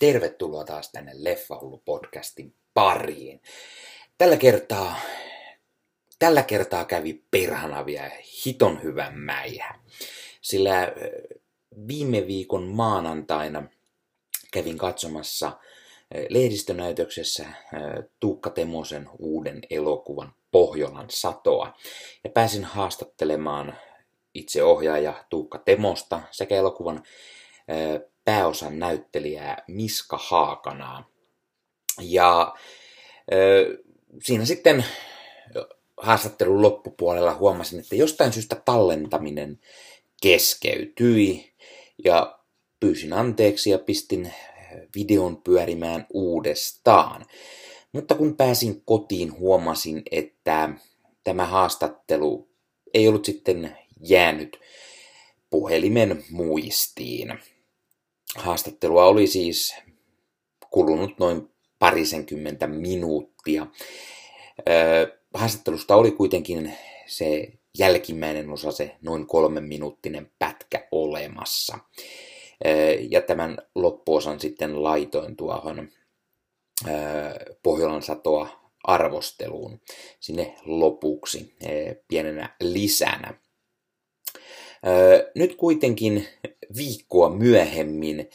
Tervetuloa taas tänne Leffahullu-podcastin pariin. Tällä kertaa, tällä kertaa kävi perhana vielä hiton hyvän mäihä. Sillä viime viikon maanantaina kävin katsomassa lehdistönäytöksessä Tuukka Temosen uuden elokuvan Pohjolan satoa. Ja pääsin haastattelemaan itse ohjaaja Tuukka Temosta sekä elokuvan pääosan näyttelijää Miska Haakanaa. Ja ö, siinä sitten haastattelun loppupuolella huomasin, että jostain syystä tallentaminen keskeytyi ja pyysin anteeksi ja pistin videon pyörimään uudestaan. Mutta kun pääsin kotiin, huomasin, että tämä haastattelu ei ollut sitten jäänyt puhelimen muistiin. Haastattelua oli siis kulunut noin parisenkymmentä minuuttia. haastattelusta oli kuitenkin se jälkimmäinen osa, se noin kolmen minuuttinen pätkä olemassa. ja tämän loppuosan sitten laitoin tuohon Pohjolan satoa arvosteluun sinne lopuksi pienenä lisänä. Nyt kuitenkin viikkoa myöhemmin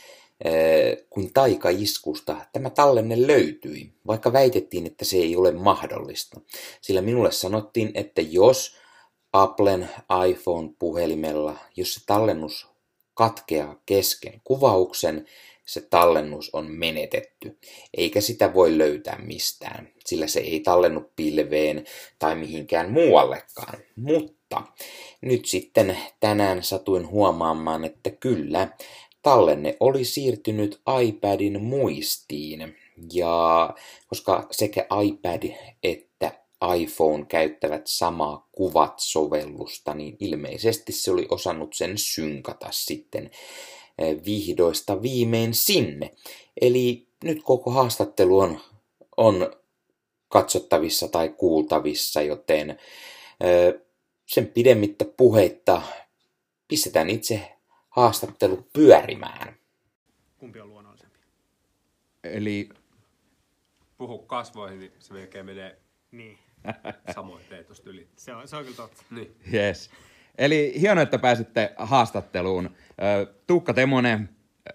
kuin taikaiskusta tämä tallenne löytyi, vaikka väitettiin, että se ei ole mahdollista. Sillä minulle sanottiin, että jos Applen iPhone-puhelimella, jos se tallennus katkeaa kesken kuvauksen, se tallennus on menetetty, eikä sitä voi löytää mistään, sillä se ei tallennu pilveen tai mihinkään muuallekaan. Mutta nyt sitten tänään satuin huomaamaan, että kyllä, tallenne oli siirtynyt iPadin muistiin. Ja koska sekä iPad että iPhone käyttävät samaa kuvat-sovellusta, niin ilmeisesti se oli osannut sen synkata sitten eh, vihdoista viimein sinne. Eli nyt koko haastattelu on, on katsottavissa tai kuultavissa, joten eh, sen pidemmittä puheitta pistetään itse haastattelu pyörimään. Kumpi on luonnollisempi? Eli puhu kasvoihin, niin se melkein menee Niin, samoin teet tosta yli. se on, se on kyllä totta. Niin. yes. Eli hienoa, että pääsitte haastatteluun. Ö, Tuukka Temonen,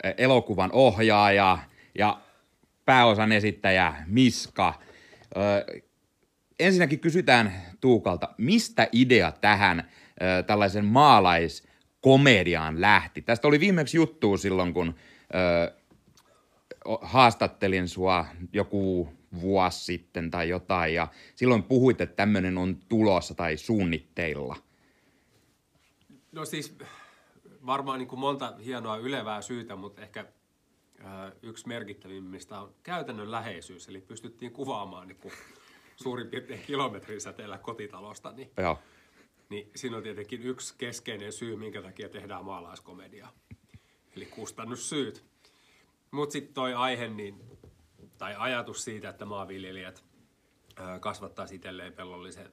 ö, elokuvan ohjaaja ja pääosan esittäjä Miska. Ensinnäkin kysytään Tuukalta, mistä idea tähän ö, tällaisen maalaiskomediaan lähti? Tästä oli viimeksi juttu silloin, kun ö, haastattelin sua joku vuosi sitten tai jotain, ja silloin puhuit, että tämmöinen on tulossa tai suunnitteilla. No siis varmaan niin kuin monta hienoa ylevää syytä, mutta ehkä yksi merkittävimmistä on käytännön läheisyys. Eli pystyttiin kuvaamaan niin kuin suurin piirtein kilometrin säteellä kotitalosta, niin, Joo. niin siinä on tietenkin yksi keskeinen syy, minkä takia tehdään maalaiskomedia. Eli kustannussyyt. Mutta sitten toi aihe, niin, tai ajatus siitä, että maanviljelijät ää, kasvattaisi itselleen pellollisen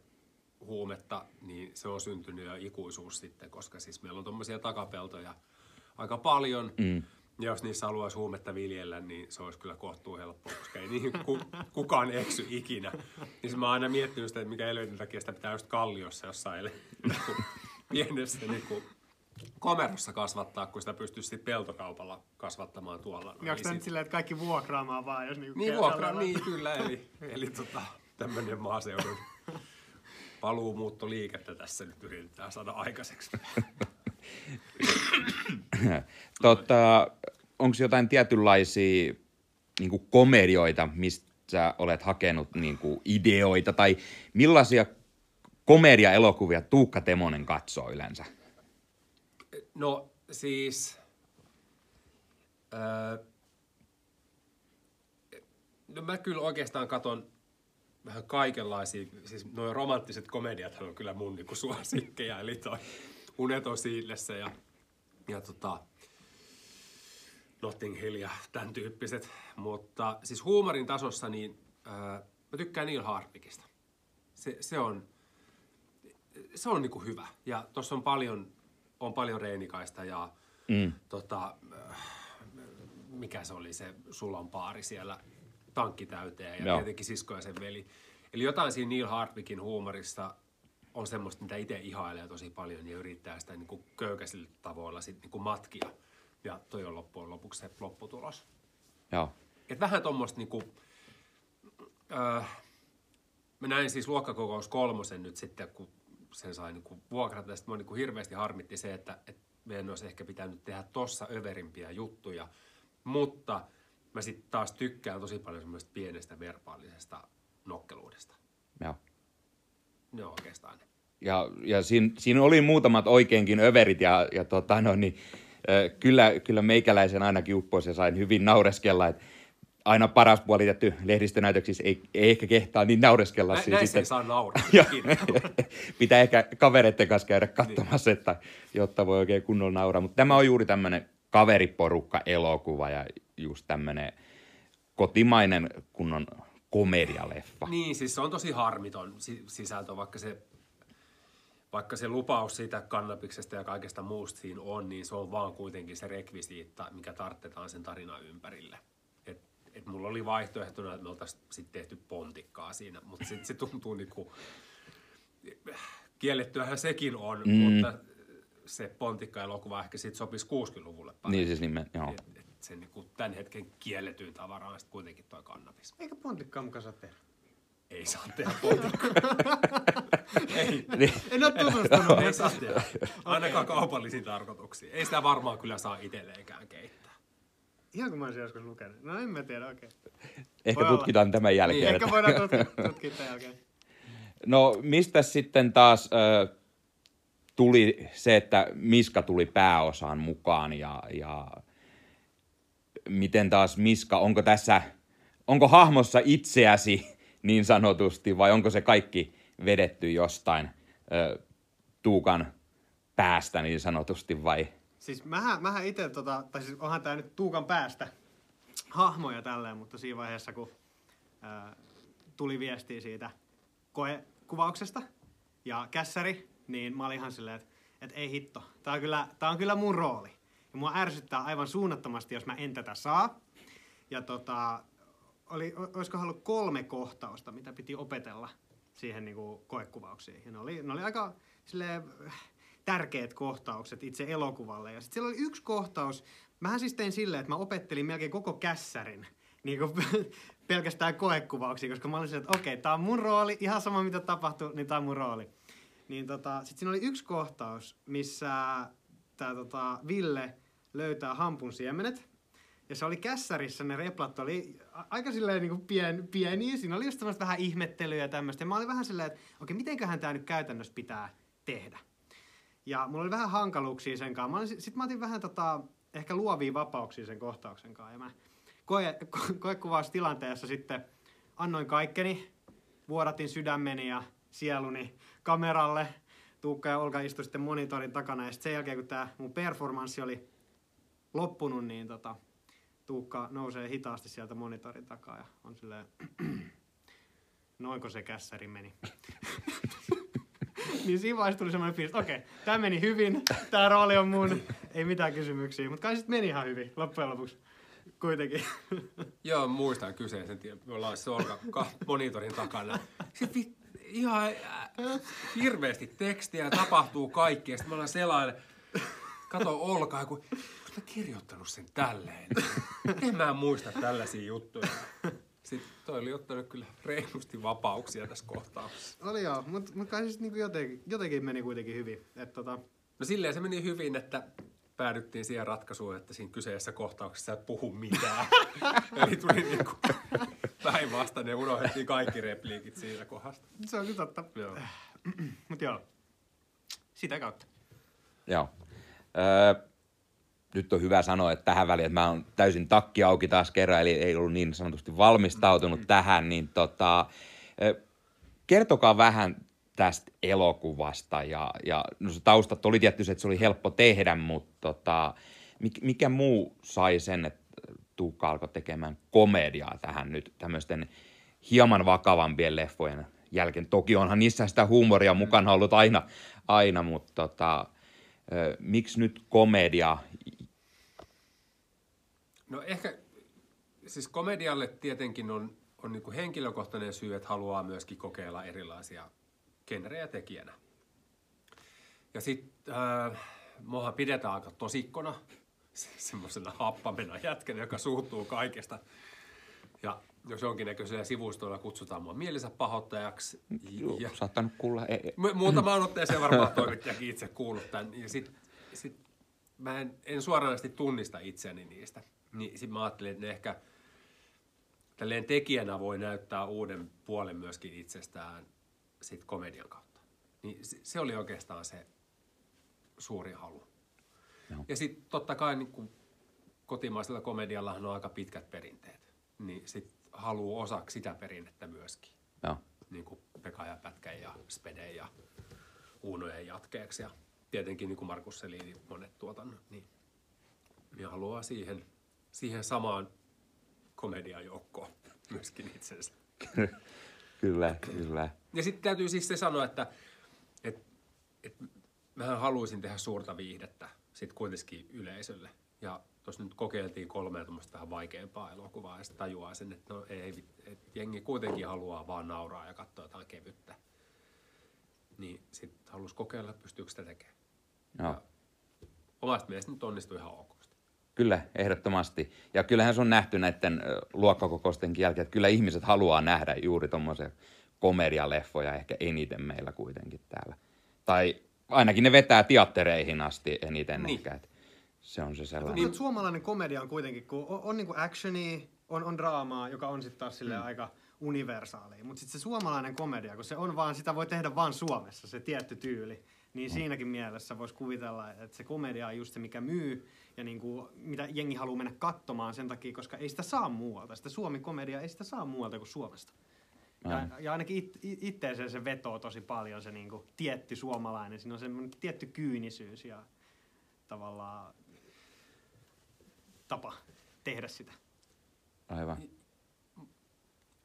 huumetta, niin se on syntynyt jo ikuisuus sitten, koska siis meillä on tuommoisia takapeltoja aika paljon. Mm. Ja jos niissä haluaisi huumetta viljellä, niin se olisi kyllä kohtuu helppoa, koska ei niihin ku, kukaan eksy ikinä. Niin se mä oon aina miettinyt sitä, että mikä előiden takia sitä pitää just kalliossa jossain niinku pienessä niin kuin komerossa kasvattaa, kun sitä pystyisi sitten peltokaupalla kasvattamaan tuolla. Niin onko nyt silleen, että kaikki vuokraamaan vaan, jos niinku niin vuokra, vaan- niin kyllä, eli, eli tota, tämmöinen maaseudun paluumuuttoliikettä tässä nyt yritetään saada aikaiseksi. Tota, Onko jotain tietynlaisia niin komedioita, mistä olet hakenut niin ideoita, tai millaisia komediaelokuvia Tuukka Temonen katsoo yleensä? No siis... Öö, no mä kyllä oikeastaan katon vähän kaikenlaisia, siis nuo romanttiset komediat on kyllä mun niinku suosikkeja, eli toi Unet on siillessä ja, ja tota, Notting Hill ja tämän tyyppiset. Mutta siis huumorin tasossa niin öö, mä tykkään Neil Hardwickista. Se, se on, se on niinku hyvä. Ja tuossa on paljon, on paljon Reinikaista ja mm. tota, äh, mikä se oli se Sulon paari siellä tankki täyteen ja Joo. tietenkin sisko ja sen veli. Eli jotain siinä Neil Hardwickin huumorissa on semmoista, mitä itse ihailee tosi paljon ja yrittää sitä niin kuin köykäisillä tavoilla sit niin kuin matkia. Ja toi on loppujen lopuksi se lopputulos. Joo. Et vähän tuommoista niinku, öö, mä näin siis luokkakokous kolmosen nyt sitten, kun sen sai niinku vuokrata. Ja sit mua niinku hirveästi harmitti se, että et meidän olisi ehkä pitänyt tehdä tossa överimpiä juttuja. Mutta mä sitten taas tykkään tosi paljon semmoista pienestä verbaalisesta nokkeluudesta. Joo. Ne on oikeastaan ne. Ja, ja siinä, siinä oli muutamat oikeinkin överit ja, ja tota, no, niin, kyllä, kyllä meikäläisen ainakin upposi ja sain hyvin naureskella, että aina paras puoli tietty lehdistönäytöksissä ei, ei ehkä kehtaa niin naureskella. Nä, siinä näissä ei saa nauraa. Joo. Pitää ehkä kavereiden kanssa käydä katsomassa, että, jotta voi oikein kunnolla nauraa. Mutta tämä on juuri tämmöinen kaveriporukka-elokuva ja just tämmöinen kotimainen kunnon komedialeffa. Niin, siis se on tosi harmiton si- sisältö, vaikka se, vaikka se lupaus siitä kannabiksesta ja kaikesta muusta siinä on, niin se on vaan kuitenkin se rekvisiitta, mikä tarttetaan sen tarinan ympärille. Et, et mulla oli vaihtoehtona, että me oltaisiin sitten tehty pontikkaa siinä, mutta sitten se tuntuu niinku, kiellettyähän sekin on, mm. mutta se pontikka-elokuva ehkä sitten sopisi 60-luvulle paremmin. Niin siis nimen, joo. Et, et se niinku tämän hetken kielletyin tavara on sitten kuitenkin toi kannabis. Eikä pontikkaa mukaan saa tehdä. Ei saa tehdä pontikkaa. ei, En ole tutustunut. ei saa tehdä. Ainakaan kaupallisiin tarkoituksiin. Ei sitä varmaan kyllä saa itselleenkään keittää. Ihan kun mä olisin joskus lukenut. No en mä tiedä, okei. Ehkä Voi olla. tutkitaan tämän jälkeen. Niin, Ehkä voidaan tutkia, tutkia tämän jälkeen. No mistä sitten taas ö, tuli se, että Miska tuli pääosaan mukaan ja, ja miten taas Miska, onko tässä, onko hahmossa itseäsi niin sanotusti vai onko se kaikki vedetty jostain ö, Tuukan päästä niin sanotusti vai? Siis mähän, mähän itse, tota, tai siis onhan tää nyt Tuukan päästä hahmoja tälleen, mutta siinä vaiheessa, kun ää, tuli viestiä siitä koekuvauksesta ja kässäri, niin mä olin ihan silleen, että et ei hitto, tää on, kyllä, tää on kyllä mun rooli. Ja mua ärsyttää aivan suunnattomasti, jos mä en tätä saa. Ja tota, oli, olisiko ollut kolme kohtausta, mitä piti opetella siihen niin kuin koekuvauksiin. Ja ne oli, ne oli aika silleen, äh, tärkeät kohtaukset itse elokuvalle. Ja sitten siellä oli yksi kohtaus, mähän siis tein silleen, että mä opettelin melkein koko kässärin niin kuin pelkästään koekuvauksia, koska mä olin silleen, että okei, tää on mun rooli, ihan sama mitä tapahtuu, niin tää on mun rooli. Niin tota, sit siinä oli yksi kohtaus, missä tää tota, Ville löytää hampun siemenet. Ja se oli kässärissä, ne replat oli aika silleen niin pien, pieniä. Siinä oli just vähän ihmettelyä ja tämmöistä. Ja mä olin vähän silleen, että okei, mitenköhän tämä nyt käytännössä pitää tehdä. Ja mulla oli vähän hankaluuksia sen kanssa. Olin, sit mä otin vähän tota, ehkä luovia vapauksia sen kohtauksen kanssa. Ja mä koe, ko, koekuvaustilanteessa sitten annoin kaikkeni, vuodatin sydämeni ja sieluni kameralle. Tuukka ja Olga istui sitten monitorin takana ja sitten sen jälkeen kun tämä mun performanssi oli loppunut, niin tota, Tuukka nousee hitaasti sieltä monitorin takaa ja on silleen, noinko se kässäri meni. niin siinä vaiheessa tuli semmoinen fiilis, että okei, tämä meni hyvin, tämä rooli on mun, ei mitään kysymyksiä, mutta kai sitten meni ihan hyvin loppujen lopuksi kuitenkin. Joo, muistan kyseisen. tien. Me ollaan se Olga ka- monitorin takana. Se vi- ihan äh, hirveästi tekstiä, tapahtuu kaikki. Ja sitten me ollaan selaille. Kato Olkaa, kun mä kirjoittanut sen tälleen. En mä muista tällaisia juttuja. Sitten toi oli ottanut kyllä reilusti vapauksia tässä kohtauksessa. Oli joo, mutta mut kai siis niinku jotenkin, jotenkin meni kuitenkin hyvin. Et tota, No silleen se meni hyvin, että päädyttiin siihen ratkaisuun, että siinä kyseessä kohtauksessa et puhu mitään. Eli tuli niinku päinvastainen ja unohdettiin kaikki repliikit siitä kohdasta. se on kyllä totta. Joo. Mutta joo, sitä kautta. Joo. Öö, nyt on hyvä sanoa, että tähän väliin, että mä oon täysin takki auki taas kerran, eli ei ollut niin sanotusti valmistautunut mm. tähän, niin tota, kertokaa vähän tästä elokuvasta ja, ja no se taustat oli tietysti, että se oli helppo tehdä, mutta tota, mikä, muu sai sen, että Tuukka alkoi tekemään komediaa tähän nyt tämmöisten hieman vakavampien leffojen jälkeen. Toki onhan niissä sitä huumoria mukana ollut aina, aina mutta tota, miksi nyt komedia? No ehkä siis komedialle tietenkin on, on niin kuin henkilökohtainen syy, että haluaa myöskin kokeilla erilaisia genrejä tekijänä. Ja sitten äh, muahan pidetään aika tosikkona, se- semmoisena happamena jätkänä, joka suuttuu kaikesta. Ja jos jonkinnäköisellä sivustoilla kutsutaan mua mielensä pahoittajaksi. Joo, ja, saattanut kuulla. E- e- Mu- Muutamaan otteeseen varmaan toimittajakin itse kuullut tämän. Ja sit, sit mä en, en suoranaisesti tunnista itseäni niistä. Niin sit mä ajattelin, että ne ehkä tälleen tekijänä voi näyttää uuden puolen myöskin itsestään sit komedian kautta. Niin se, se oli oikeastaan se suuri halu. Joo. Ja sitten totta kai niin kun kotimaisella komediallahan on aika pitkät perinteet. Niin sit haluaa osaksi sitä perinnettä myöskin Joo. niin kuin Pekka ja Pätkän ja Speden ja Uunojen jatkeeksi ja tietenkin niin kuin Markus Selinin monet tuotannot, niin, niin haluaa siihen, siihen samaan komediajoukkoon myöskin itsensä. kyllä, kyllä. Ja sitten täytyy siis se sanoa, että et, et mähän haluaisin tehdä suurta viihdettä sit kuitenkin yleisölle. Ja tuossa nyt kokeiltiin kolmea tuommoista vähän vaikeampaa elokuvaa ja sitten tajuaa sen, että no ei, et jengi kuitenkin haluaa vaan nauraa ja katsoa jotain kevyttä. Niin sitten halus kokeilla, pystyykö sitä tekemään. Joo. Omasta mielestä nyt onnistui ihan ok. Kyllä, ehdottomasti. Ja kyllähän se on nähty näiden ö, luokkakokousten jälkeen, että kyllä ihmiset haluaa nähdä juuri tuommoisia komedialeffoja ehkä eniten meillä kuitenkin täällä. Tai ainakin ne vetää teattereihin asti eniten Niin. ehkä. Että se on se sellainen. Niin. Suomalainen komedia on kuitenkin, kun on, on niinku actionia, on, on draamaa, joka on sitten taas silleen aika universaalia. Mutta sitten se suomalainen komedia, kun se on vaan, sitä voi tehdä vaan Suomessa, se tietty tyyli. Niin siinäkin mielessä voisi kuvitella, että se komedia on just se, mikä myy ja niinku, mitä jengi haluaa mennä katsomaan sen takia, koska ei sitä saa muualta. Sitä Suomi-komedia ei sitä saa muualta kuin Suomesta. Ja, ja ainakin it, it, itteeseen se vetoo tosi paljon se niinku, tietty suomalainen. Siinä on semmoinen tietty kyynisyys ja tavallaan tapa tehdä sitä. Aivan.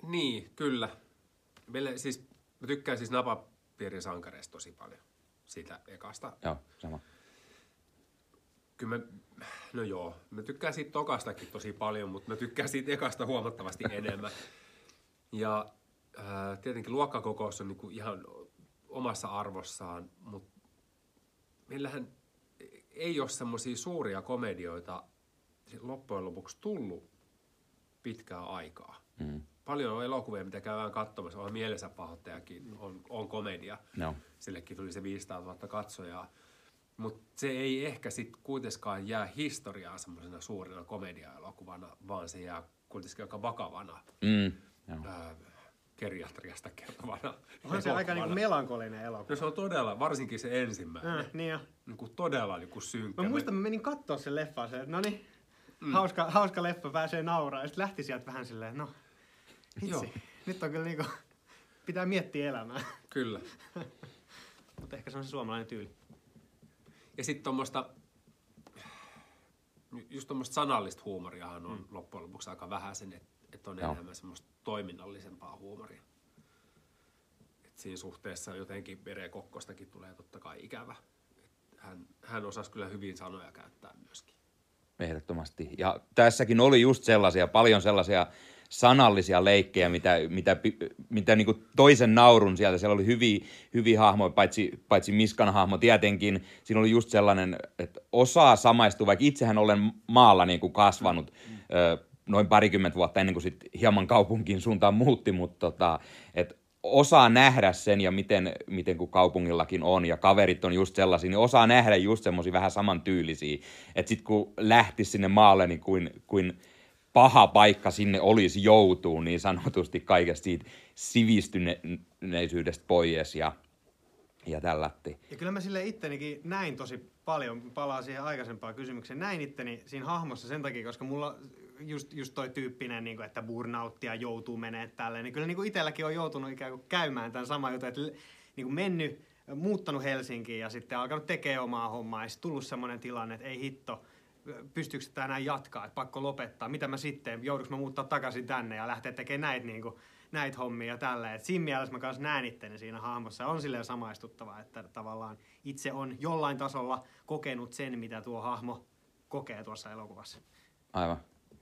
Niin, kyllä. Meille, siis, mä tykkään siis napapiirin sankareista tosi paljon. Siitä ekasta Joo, sama. Kyllä mä, no joo, mä tykkään siitä tokastakin tosi paljon, mutta mä tykkään siitä ekasta huomattavasti enemmän. Ja ää, tietenkin luokkakokous on niinku ihan omassa arvossaan, mutta meillähän ei ole semmoisia suuria komedioita loppujen lopuksi tullut pitkää aikaa. Mm. Paljon on elokuvia, mitä käydään katsomassa. On mielensä pahoittajakin, on, on komedia. Joo. Sillekin tuli se 500 000 katsojaa. Mutta se ei ehkä sitten kuitenkaan jää historiaan semmoisena suurena komedia-elokuvana, vaan se jää kuitenkin aika vakavana Mm. Joo. ää, geriatriasta kertovana On se aika niinku melankolinen elokuva. No se on todella, varsinkin se ensimmäinen, Äh, niin jo. niin kuin todella niin kuin synkkä. Mä muistan, mä menin kattoo sen leffaa, se, no niin, mm. hauska, hauska leffa, pääsee nauraa. Ja sitten lähti sieltä vähän silleen, no, Joo. hitsi, nyt on kyllä niinku, pitää miettiä elämää. Kyllä. Mutta ehkä se on se suomalainen tyyli. Ja sitten tuommoista, just tuommoista sanallista huumoriahan on mm. loppujen lopuksi aika vähän sen, että et on Joo. enemmän semmoista toiminnallisempaa huumoria. Et siinä suhteessa jotenkin Vere Kokkostakin tulee totta kai ikävä. Et hän, hän osasi kyllä hyvin sanoja käyttää myöskin. Ehdottomasti. Ja tässäkin oli just sellaisia, paljon sellaisia sanallisia leikkejä, mitä, mitä, mitä niin toisen naurun sieltä. Siellä oli hyviä, hyviä hahmoja, paitsi, paitsi Miskan hahmo tietenkin. Siinä oli just sellainen, että osaa samaistua, vaikka itsehän olen maalla niin kuin kasvanut ö, noin parikymmentä vuotta ennen kuin sit hieman kaupunkiin suuntaan muutti, mutta tota, et osaa nähdä sen ja miten, miten kun kaupungillakin on ja kaverit on just sellaisia, niin osaa nähdä just semmoisia vähän samantyylisiä. Että sitten kun lähti sinne maalle, niin kuin, kuin paha paikka sinne olisi joutuu niin sanotusti kaikesta siitä sivistyneisyydestä pois ja, ja tällatti. Ja kyllä mä sille ittenikin näin tosi paljon, palaa siihen aikaisempaan kysymykseen, näin itteni siinä hahmossa sen takia, koska mulla just, just toi tyyppinen, niin kuin, että burnouttia joutuu menee tälleen, niin kyllä niin kuin itselläkin on joutunut ikään kuin käymään tämän saman jutun, että niin kuin mennyt, muuttanut Helsinkiin ja sitten alkanut tekemään omaa hommaa ja tullut semmoinen tilanne, että ei hitto, pystyykö sitä enää jatkaa, että pakko lopettaa, mitä mä sitten, joudunko mä muuttaa takaisin tänne ja lähteä tekemään näitä niin kuin, näitä hommia ja tälleen. Et siinä mielessä mä kanssa näen itteni siinä hahmossa. On silleen samaistuttavaa, että tavallaan itse on jollain tasolla kokenut sen, mitä tuo hahmo kokee tuossa elokuvassa. Aivan.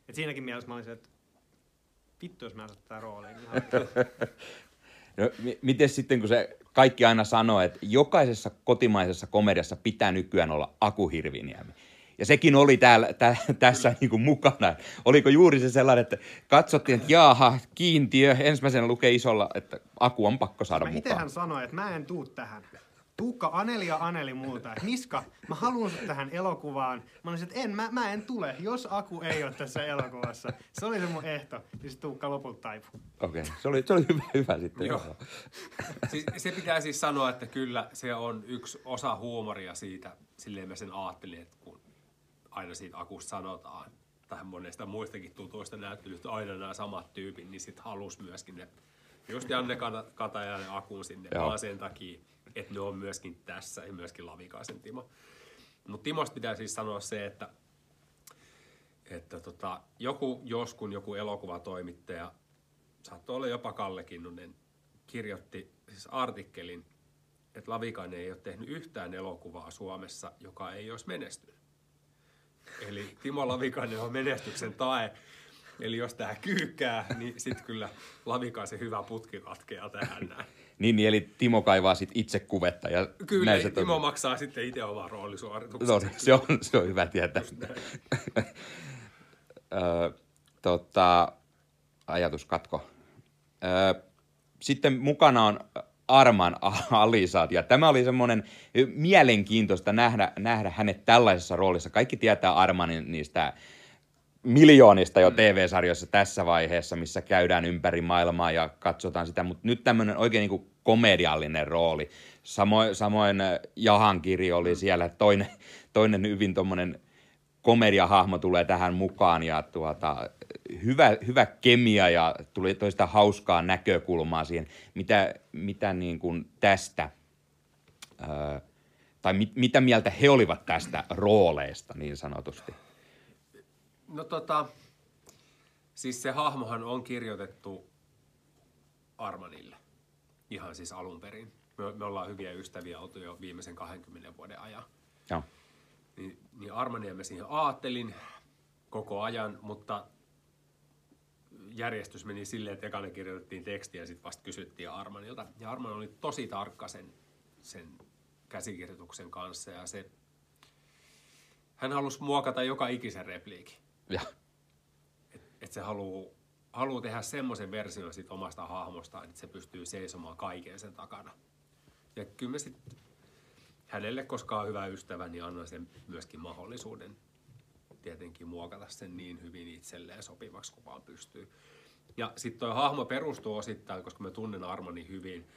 Et siinäkin mielessä mä olisin, että Vittu, jos mä en tätä rooliin. No, mi- miten sitten, kun se kaikki aina sanoo, että jokaisessa kotimaisessa komediassa pitää nykyään olla Aku Hirviniemi. Ja sekin oli täällä, tä, tässä niin kuin mukana. Oliko juuri se sellainen, että katsottiin, että jaaha, kiintiö, ensimmäisenä lukee isolla, että Aku on pakko saada Mä mukaan. itsehän sanoin, että mä en tuu tähän. Tuukka Aneli ja Aneli multa, että Miska, mä haluan sut tähän elokuvaan. Mä olisin, että en, mä, mä en tule, jos Aku ei ole tässä elokuvassa. Se oli se mun ehto. Niin se Tuukka lopulta taipui. Okei, okay. se, oli, se oli hyvä, hyvä sitten. Joo. Siis, se pitää siis sanoa, että kyllä se on yksi osa huumoria siitä, silleen mä sen ajattelin, että kun aina siitä akusta sanotaan, tai monesta muistakin tutuista näyttelystä aina nämä samat tyypit, niin sitten halus myöskin ne, just Janne Kata- Katajainen akuun sinne, Joo. vaan sen takia, että ne on myöskin tässä ja myöskin Lavikaisen Timo. Mutta Timosta pitää siis sanoa se, että, että tota, joku joskun joku elokuvatoimittaja, saattoi olla jopa Kalle Kinnunen, kirjoitti siis artikkelin, että Lavikainen ei ole tehnyt yhtään elokuvaa Suomessa, joka ei olisi menestynyt. Eli Timo Lavikainen on menestyksen tae. Eli jos tämä kyykkää, niin sitten kyllä Lavikaisen hyvä putki katkeaa tähän näin. Niin, niin, eli Timo kaivaa sit itse kuvetta. Ja Kyllä, näin Timo toimii. maksaa sitten itse oman roolisuorituksen. No, se, on, se on hyvä tietää. Ö, tota, ajatuskatko. Ö, Sitten mukana on Arman Alisat, ja tämä oli semmoinen mielenkiintoista nähdä, nähdä hänet tällaisessa roolissa. Kaikki tietää Armanin niistä miljoonista jo TV-sarjoissa tässä vaiheessa, missä käydään ympäri maailmaa ja katsotaan sitä, mutta nyt tämmöinen oikein niin kuin komediallinen rooli. Samoin, samoin äh, Jahankiri oli siellä, toinen, toinen hyvin tuommoinen komediahahmo tulee tähän mukaan ja tuota, hyvä, hyvä kemia ja tuli toista hauskaa näkökulmaa siihen, mitä, mitä niin kuin tästä, ää, tai mit, mitä mieltä he olivat tästä rooleista niin sanotusti. No tota, siis se hahmohan on kirjoitettu Armanille. Ihan siis alun perin. Me, me ollaan hyviä ystäviä oltu jo viimeisen 20 vuoden ajan. Joo. Niin, niin Armania mä siihen aattelin koko ajan, mutta järjestys meni silleen, että ekana kirjoitettiin tekstiä ja sitten vasta kysyttiin Armanilta. Ja Arman oli tosi tarkka sen, sen käsikirjoituksen kanssa ja se, hän halusi muokata joka ikisen repliikin. Ja, Että et se haluaa haluu tehdä semmoisen version siitä omasta hahmostaan, että se pystyy seisomaan kaiken sen takana. Ja kyllä mä sitten hänelle, koska on hyvä ystävä, niin annan sen myöskin mahdollisuuden tietenkin muokata sen niin hyvin itselleen sopivaksi kuin vaan pystyy. Ja sitten tuo hahmo perustuu osittain, koska mä tunnen Armani hyvin,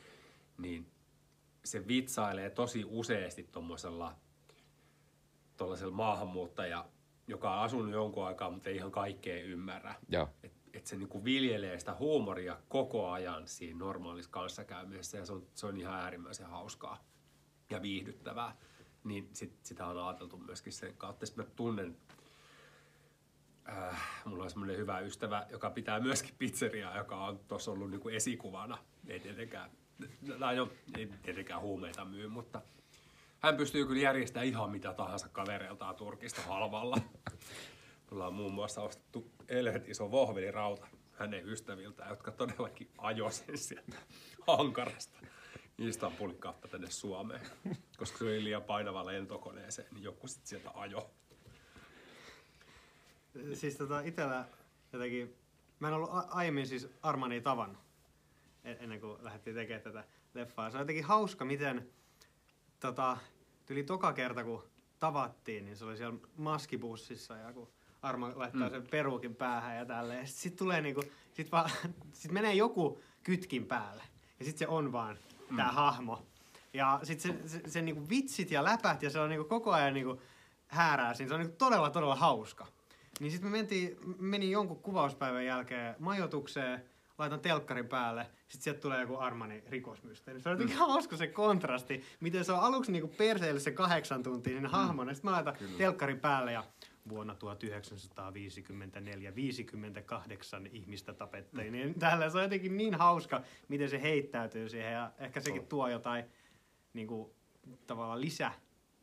niin se vitsailee tosi useasti tuommoisella tuollaisella maahanmuuttaja, joka on asunut jonkun aikaa, mutta ei ihan kaikkea ymmärrä. joo. Että et se niinku viljelee sitä huumoria koko ajan siinä normaalissa kanssakäymisessä ja se on, se on ihan äärimmäisen hauskaa ja viihdyttävää. Niin sit, sitä on ajateltu myöskin sen kautta. Sitten mä tunnen, äh, mulla on semmoinen hyvä ystävä, joka pitää myöskin pizzeriaa, joka on tuossa ollut niinku esikuvana. Ei tietenkään, tai no, ei tietenkään huumeita myy, mutta hän pystyy kyllä järjestämään ihan mitä tahansa kavereiltaan Turkista halvalla. Me ollaan muun muassa ostettu helvet iso vohvelirauta hänen ystäviltä, jotka todellakin ajoi sen sieltä Ankarasta Istanbulin kautta tänne Suomeen. Koska se oli liian painava lentokoneeseen, niin joku sitten sieltä ajo. Siis tota itellä jotenkin, mä en ollut a- aiemmin siis Armania tavannut en- ennen kuin lähdettiin tekemään tätä leffaa. Se on jotenkin hauska, miten tota, tuli toka kerta, kun tavattiin, niin se oli siellä maskibussissa ja kun Arma laittaa mm. sen peruukin päähän ja tälleen. Sitten sit tulee niinku, sit, vaan, sit menee joku kytkin päälle ja sitten se on vaan mm. tää hahmo. Ja sitten se, se, se niinku vitsit ja läpät ja se on niinku koko ajan niinku häärää siinä. Se on niinku todella, todella hauska. Niin sitten me mentiin, meni jonkun kuvauspäivän jälkeen majoitukseen, laitan telkkarin päälle, sitten sieltä tulee joku Armani rikosmysteeri. Se on jotenkin hauska se kontrasti, miten se on aluksi niinku perseille se kahdeksan tuntia sinne hahmona, sitten mä laitan telkkarin päälle ja vuonna 1954 58 ihmistä tapettiin. Niin täällä se on jotenkin niin hauska, miten se heittäytyy siihen ja ehkä sekin tuo jotain niinku, tavallaan lisä,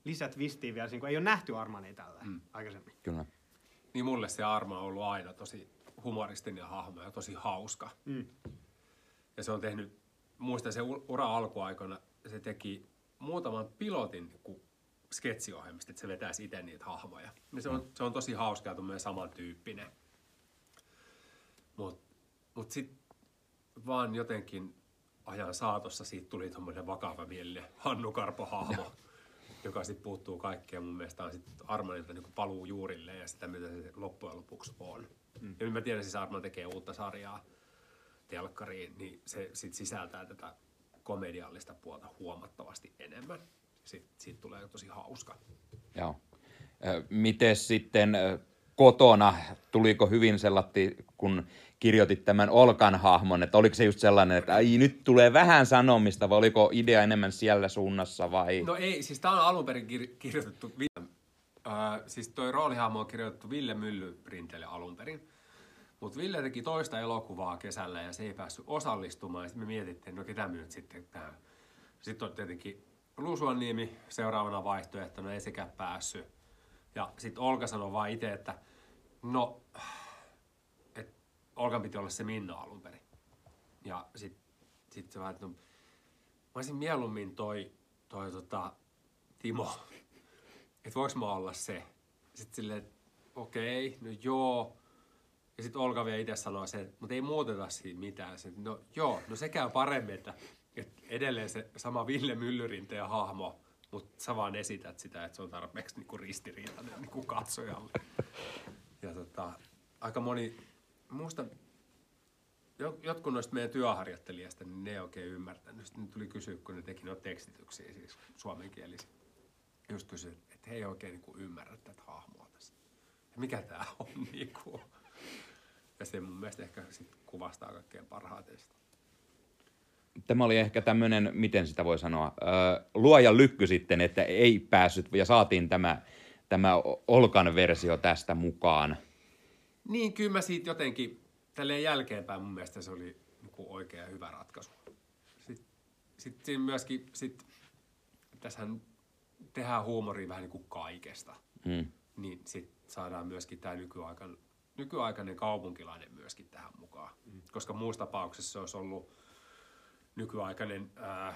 lisätwistiä vielä, niin kuin ei ole nähty Armania tällä mm. aikaisemmin. Kyllä. Niin mulle se Arma on ollut aina tosi humoristinen hahmo ja tosi hauska. Mm. Ja se on tehnyt, muistan se ura alkuaikana, se teki muutaman pilotin niin sketsiohjelmista, että se vetäisi itse niitä hahmoja. Ja se, on, se on tosi hauska ja samantyyppinen. Mutta mut sitten vaan jotenkin ajan saatossa siitä tuli tuommoinen vakava mielinen Hannu Karpo-hahmo, joka sitten puuttuu kaikkea. Mun mielestä on sitten Armanilta niin paluu juurille ja sitä, mitä se loppujen lopuksi on. Mm. Ja mä tiedän, siis Arman tekee uutta sarjaa telkkariin, niin se sit sisältää tätä komediallista puolta huomattavasti enemmän. Sitten siitä tulee tosi hauska. Joo. Miten sitten kotona, tuliko hyvin sellatti, kun kirjoitit tämän Olkan hahmon, että oliko se just sellainen, että ai, nyt tulee vähän sanomista, vai oliko idea enemmän siellä suunnassa vai? No ei, siis tämä on alun perin kir- kirjoitettu, äh, siis toi roolihahmo on kirjoitettu Ville Myllyprintelle alun perin. Mutta Ville teki toista elokuvaa kesällä ja se ei päässyt osallistumaan. Sitten me mietittiin, no ketä me nyt sitten tää. Sitten on tietenkin Lusuanniemi seuraavana vaihtoehtona, ei sekään päässyt. Ja sitten Olka sanoi vaan itse, että no, että Olkan piti olla se Minna alun perin. Ja sitten sit se vaan, että no, mä olisin mieluummin toi, toi tota, Timo, että voiko mä olla se. Sitten silleen, okei, okay, no joo. Ja sitten Olka vielä itse sanoi että mutta ei muuteta siitä mitään. Se, no joo, no se käy paremmin, että, että edelleen se sama Ville Myllyrinteen hahmo, mutta sä vaan esität sitä, että se on tarpeeksi niinku ristiriitainen niinku katsojalle. Ja tota, aika moni, muista jotkut noista meidän työharjoittelijasta, niin ne ei oikein ymmärtänyt. Sitten ne tuli kysyä, kun ne teki noita tekstityksiä, siis suomenkielisiä. Just kysyi, että he ei oikein niin kuin ymmärrä tätä hahmoa tässä. Ja mikä tämä on niin kuin. Ja se mun mielestä ehkä sit kuvastaa kaikkein parhaiten sitä. Tämä oli ehkä tämmöinen, miten sitä voi sanoa, luoja lykky sitten, että ei päässyt ja saatiin tämä, tämä Olkan versio tästä mukaan. Niin, kyllä mä siitä jotenkin, tälleen jälkeenpäin mun mielestä se oli niin kuin oikea ja hyvä ratkaisu. Sitten, sitten myöskin, sit, tässähän tehdään huumoria vähän niin kuin kaikesta. Mm. Niin sitten saadaan myöskin tämä nykyaikainen nykyaikainen kaupunkilainen myöskin tähän mukaan. Mm. Koska muussa tapauksessa se olisi ollut nykyaikainen äh,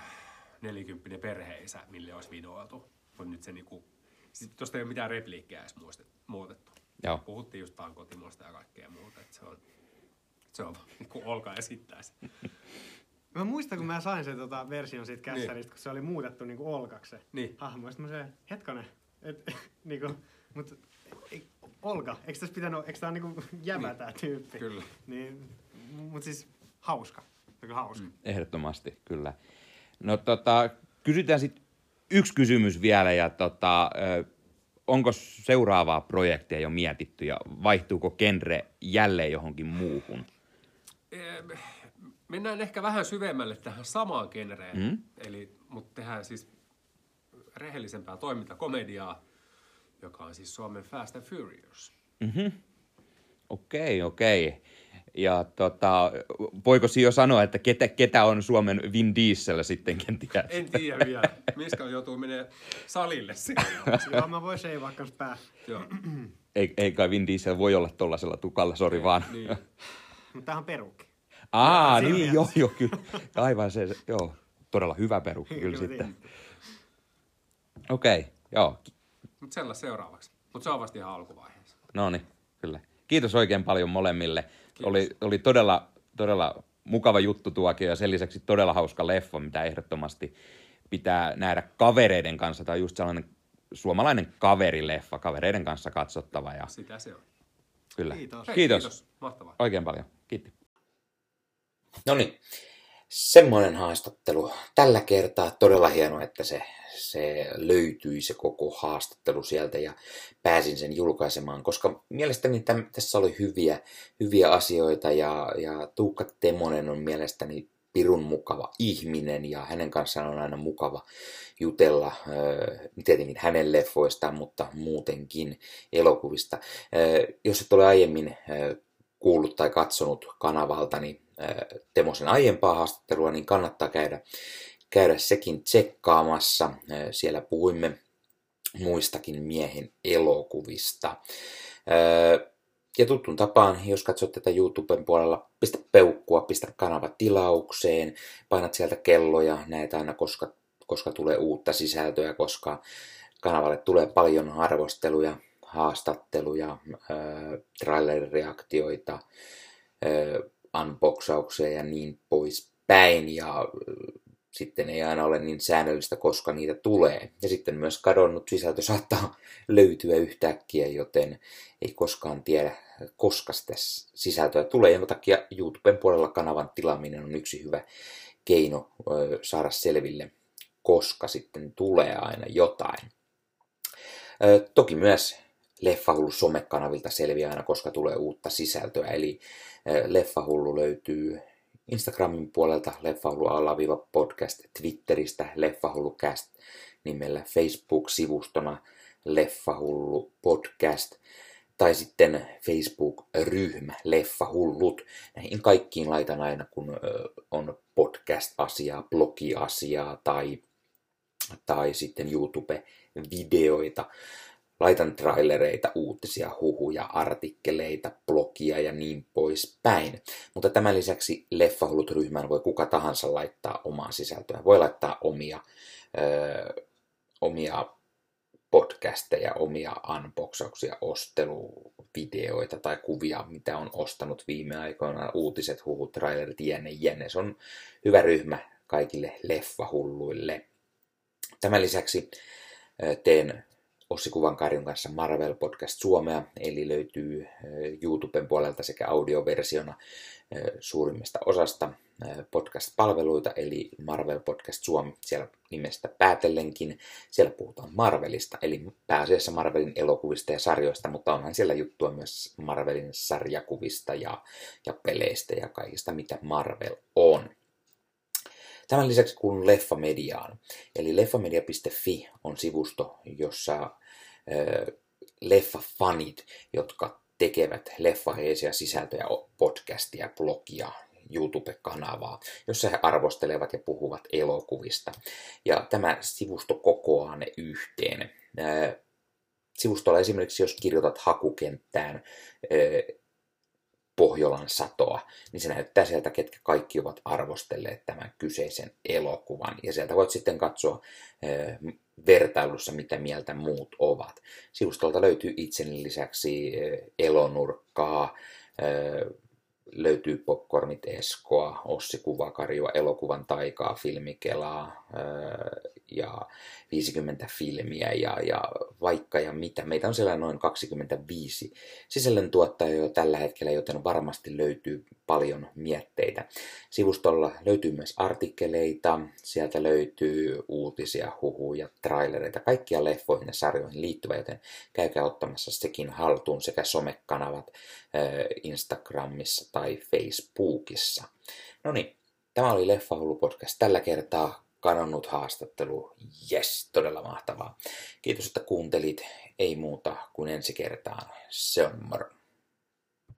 nelikymppinen perheisä, mille olisi vinoiltu. Mutta nyt se niinku, sit tuosta ei ole mitään repliikkejä edes muutettu. Joo. Puhuttiin just tankotimosta ja kaikkea muuta, että se on, se on niin kuin Olka esittäisi. Mä muistan, kun mä sain sen tota, version siitä kässäristä, niin. kun se oli muutettu niin kuin Olkaksi se niin. hahmo. Sitten mä se, hetkonen, et, niin kuin, mutta Olga, eikö tässä pitänyt, eikö tämä niinku jämä niin. tämä tyyppi? Kyllä. Niin, mutta siis hauska. Aika hauska. Mm. Ehdottomasti, kyllä. No tota, kysytään sitten yksi kysymys vielä ja tota, onko seuraavaa projektia jo mietitty ja vaihtuuko genre jälleen johonkin muuhun? Mennään ehkä vähän syvemmälle tähän samaan genreen, mm? eli, mutta tehdään siis rehellisempää toimintakomediaa, joka on siis Suomen Fast and Furious. Mm-hmm. Okei, okei. Ja tota, voiko jo sanoa, että ketä, ketä on Suomen Vin Diesel sitten, ken tiedä? En tiedä vielä. Miska joutuu menee salille Joo, mä voin seivaa kans pää. Joo. Ei, ei kai Vin Diesel voi olla tollasella tukalla, sori vaan. Niin. Mutta tämähän on perukki. Aa, ja, niin, joo, joo, kyllä. Aivan se, joo. Todella hyvä perukki kyllä, kyllä sitten. Okei, okay, joo. Mutta sellainen seuraavaksi. Mutta se on vasta ihan alkuvaiheessa. No niin, kyllä. Kiitos oikein paljon molemmille. Oli, oli todella, todella mukava juttu tuokin ja sen lisäksi todella hauska leffa, mitä ehdottomasti pitää nähdä kavereiden kanssa. Tämä on just sellainen suomalainen kaverileffa, kavereiden kanssa katsottava. Ja... Sitä se on. Kyllä. Kiitos. Hei, kiitos. kiitos. Mahtavaa. Oikein paljon. Kiitti. No niin, semmoinen haastattelu. Tällä kertaa todella hienoa, että se se löytyi se koko haastattelu sieltä ja pääsin sen julkaisemaan, koska mielestäni täm, tässä oli hyviä, hyviä asioita ja, ja Tuukka Temonen on mielestäni pirun mukava ihminen ja hänen kanssaan on aina mukava jutella, tietenkin hänen leffoistaan, mutta muutenkin elokuvista. Jos et ole aiemmin kuullut tai katsonut kanavaltani Temosen aiempaa haastattelua, niin kannattaa käydä käydä sekin tsekkaamassa. Siellä puhuimme muistakin miehen elokuvista. ja tuttuun tapaan, jos katsot tätä YouTuben puolella, pistä peukkua, pistä kanava tilaukseen, painat sieltä kelloja, näet aina koska, koska tulee uutta sisältöä, koska kanavalle tulee paljon arvosteluja, haastatteluja, äh, trailer-reaktioita, äh, unboxauksia ja niin poispäin. Ja sitten ei aina ole niin säännöllistä, koska niitä tulee. Ja sitten myös kadonnut sisältö saattaa löytyä yhtäkkiä, joten ei koskaan tiedä, koska sitä sisältöä tulee. Ja takia YouTuben puolella kanavan tilaaminen on yksi hyvä keino saada selville, koska sitten tulee aina jotain. Toki myös Leffahullu somekanavilta selviää aina, koska tulee uutta sisältöä. Eli Leffahullu löytyy Instagramin puolelta Leffahullu alaviiva podcast, Twitteristä Leffahullukast nimellä Facebook-sivustona Leffahullu podcast tai sitten Facebook-ryhmä Leffahullut. Näihin kaikkiin laitan aina, kun on podcast-asiaa, blogi-asiaa tai, tai sitten YouTube-videoita laitan trailereita, uutisia, huhuja, artikkeleita, blogia ja niin poispäin. Mutta tämän lisäksi Leffahullut-ryhmään voi kuka tahansa laittaa omaa sisältöä. Voi laittaa omia, ö, omia podcasteja, omia unboxauksia, osteluvideoita tai kuvia, mitä on ostanut viime aikoina, uutiset, huhut, trailerit, jänne, jänne. Se on hyvä ryhmä kaikille leffahulluille. Tämän lisäksi teen Ossi Kuvankarjun kanssa Marvel Podcast Suomea, eli löytyy YouTuben puolelta sekä audioversiona suurimmasta osasta podcast-palveluita, eli Marvel Podcast Suomi, siellä nimestä päätellenkin. Siellä puhutaan Marvelista, eli pääasiassa Marvelin elokuvista ja sarjoista, mutta onhan siellä juttua myös Marvelin sarjakuvista ja, ja peleistä ja kaikista, mitä Marvel on. Tämän lisäksi kuulun Leffamediaan, eli leffamedia.fi on sivusto, jossa leffafanit, jotka tekevät leffaheisia sisältöjä, podcastia, blogia, YouTube-kanavaa, jossa he arvostelevat ja puhuvat elokuvista. Ja tämä sivusto kokoaa ne yhteen. Sivustolla esimerkiksi, jos kirjoitat hakukenttään Pohjolan satoa, niin se näyttää sieltä, ketkä kaikki ovat arvostelleet tämän kyseisen elokuvan. Ja sieltä voit sitten katsoa vertailussa, mitä mieltä muut ovat. Sivustolta löytyy itseni lisäksi elonurkkaa, löytyy Popcornit Eskoa, Ossi Kuvakarjua, Elokuvan taikaa, Filmikelaa ja 50 filmiä ja, ja vaikka ja mitä. Meitä on siellä noin 25 sisällöntuottajia jo tällä hetkellä, joten varmasti löytyy paljon mietteitä. Sivustolla löytyy myös artikkeleita, sieltä löytyy uutisia, huhuja, trailereita, kaikkia leffoihin ja sarjoihin liittyvä, joten käykää ottamassa sekin haltuun sekä somekanavat Instagramissa tai Facebookissa. No niin, tämä oli Leffahullu podcast tällä kertaa kanonnut haastattelu. Yes, todella mahtavaa. Kiitos, että kuuntelit. Ei muuta kuin ensi kertaan. Se on moro.